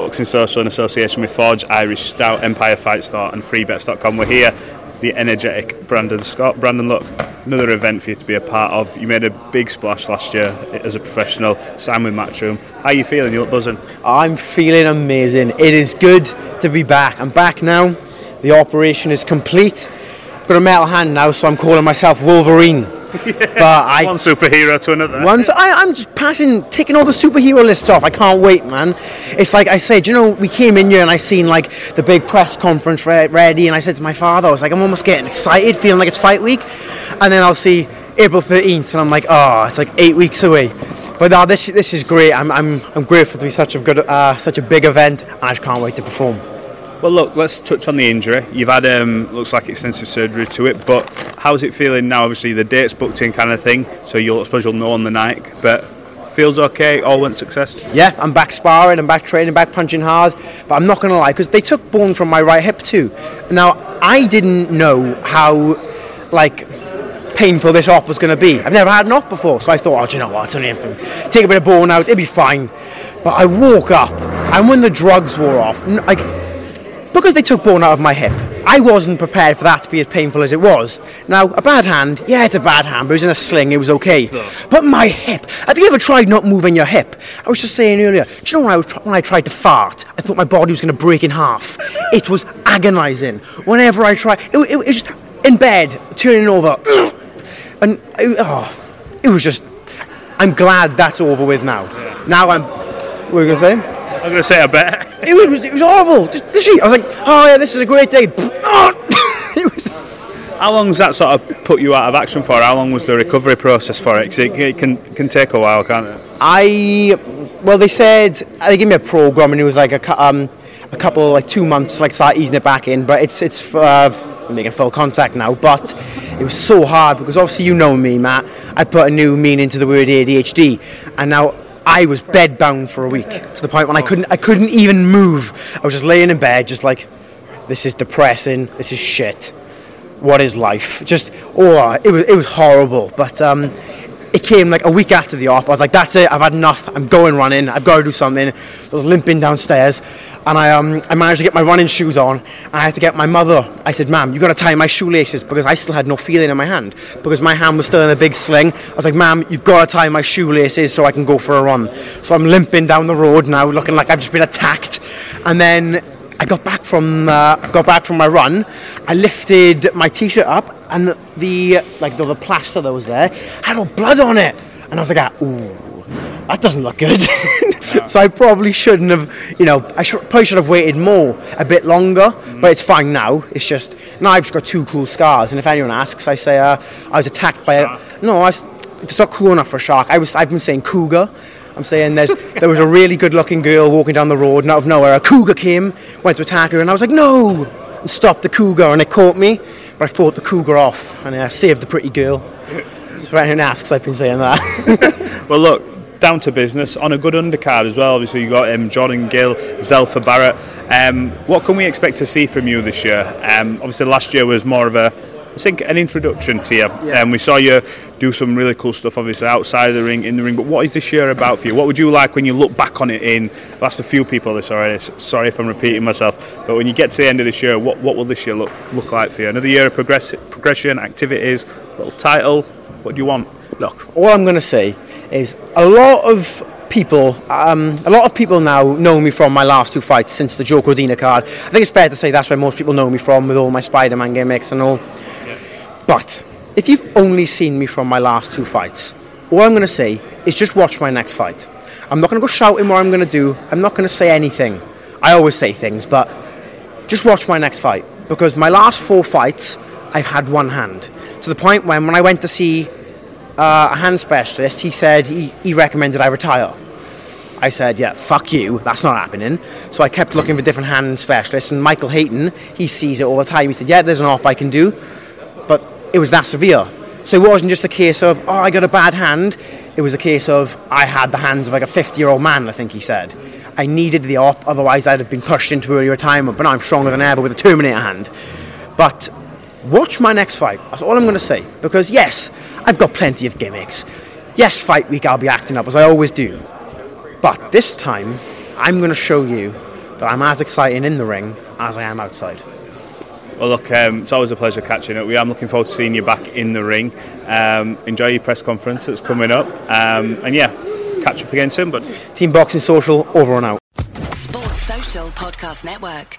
Boxing Social in association with Forged, Irish Stout, Empire Fight Store and freebets.com. We're here, the energetic Brandon Scott. Brandon, look, another event for you to be a part of. You made a big splash last year as a professional, signed with Matchroom. How are you feeling? You look buzzing. I'm feeling amazing. It is good to be back. I'm back now. The operation is complete. I've got a metal hand now, so I'm calling myself Wolverine. But I One superhero to another. once I, I'm just passing, taking all the superhero lists off. I can't wait, man. It's like I said, you know, we came in here and I seen like the big press conference re- ready, and I said to my father, I was like, I'm almost getting excited, feeling like it's fight week, and then I'll see April 13th, and I'm like, oh, it's like eight weeks away. But no, this this is great. I'm, I'm, I'm grateful to be such a good, uh, such a big event, and I just can't wait to perform. Well, look, let's touch on the injury. You've had, um, looks like extensive surgery to it, but how's it feeling now? Obviously, the date's booked in kind of thing, so you'll, I suppose you'll know on the night, but feels okay, all went success. Yeah, I'm back sparring, I'm back training, back punching hard. But I'm not going to lie, because they took bone from my right hip too. Now, I didn't know how, like, painful this op was going to be. I've never had an op before, so I thought, oh, do you know what, it's only take a bit of bone out, it'll be fine. But I woke up, and when the drugs wore off, like, because they took bone out of my hip, I wasn't prepared for that to be as painful as it was. Now, a bad hand, yeah, it's a bad hand, but it was in a sling, it was okay. But my hip, have you ever tried not moving your hip? I was just saying earlier, do you know when I, was try- when I tried to fart, I thought my body was going to break in half. It was agonising. Whenever I tried, it, it, it was just in bed, turning over, and it, oh, it was just. I'm glad that's over with now. Now I'm. What were you going to say? I'm going to say I bet. It was, it was horrible. Just. I was like, oh yeah, this is a great day. was, How long's that sort of put you out of action for? How long was the recovery process for it? 'Cause it, it can, can take a while, can't it? I, well, they said they gave me a program, and it was like a, um, a couple, like two months, like start easing it back in. But it's it's uh, I'm making full contact now. But it was so hard because obviously you know me, Matt. I put a new meaning to the word ADHD, and now. I was bedbound for a week to the point when I couldn't I couldn't even move. I was just laying in bed, just like, this is depressing. This is shit. What is life? Just oh, it was it was horrible. But um, it came like a week after the op. I was like, that's it. I've had enough. I'm going running. I've got to do something. I was limping downstairs, and I um I managed to get my running shoes on. And I had to get my mother. I said, "Ma'am, you've got to tie my shoelaces because I still had no feeling in my hand because my hand was still in a big sling." I was like, "Ma'am, you've got to tie my shoelaces so I can go for a run." So I'm limping down the road now, looking like I've just been attacked. And then I got back from uh, got back from my run. I lifted my t-shirt up, and the like the, the plaster that was there had all blood on it, and I was like, ah, "Ooh, that doesn't look good." so I probably shouldn't have, you know, I should, probably should have waited more, a bit longer. But it's fine now. It's just now I've just got two cool scars, and if anyone asks, I say uh, I was attacked by a no. I was, it's not cool enough for a shark. I was I've been saying cougar. I'm saying there's there was a really good looking girl walking down the road and out of nowhere a cougar came, went to attack her and I was like no and stopped the cougar and it caught me. But I fought the cougar off and I saved the pretty girl. So anyone asks I've been saying that. Well, look, down to business on a good undercard as well. Obviously, you got um, Jordan Gill, Zelfa Barrett. Um, what can we expect to see from you this year? Um, obviously, last year was more of a I think an introduction to you. Yeah. Um, we saw you do some really cool stuff, obviously outside of the ring, in the ring. But what is this year about for you? What would you like when you look back on it? In I've asked a few people this already. Sorry if I'm repeating myself, but when you get to the end of this year, what, what will this year look look like for you? Another year of progress, progression, activities, little title. What do you want? Look, all I'm going to say is a lot of people, um, a lot of people now know me from my last two fights since the Joe Cordina card. I think it's fair to say that's where most people know me from with all my Spider-Man gimmicks and all. But if you've only seen me from my last two fights, all I'm going to say is just watch my next fight. I'm not going to go shouting what I'm going to do. I'm not going to say anything. I always say things, but just watch my next fight because my last four fights, I've had one hand. To the point when, when I went to see uh, a hand specialist, he said he, he recommended I retire. I said, yeah, fuck you, that's not happening. So I kept looking for different hand specialists, and Michael Hayton, he sees it all the time. He said, yeah, there's an op I can do it was that severe. So it wasn't just a case of, oh, I got a bad hand. It was a case of, I had the hands of like a 50 year old man, I think he said. I needed the op, otherwise I'd have been pushed into early retirement, but now I'm stronger than ever with a Terminator hand. But watch my next fight. That's all I'm going to say. Because yes, I've got plenty of gimmicks. Yes, fight week I'll be acting up as I always do. But this time, I'm going to show you that I'm as exciting in the ring as I am outside. Well, look, um, it's always a pleasure catching up. We I'm looking forward to seeing you back in the ring. Um, enjoy your press conference that's coming up, um, and yeah, catch up again soon. But Team Boxing Social over and out. Sports Social Podcast Network.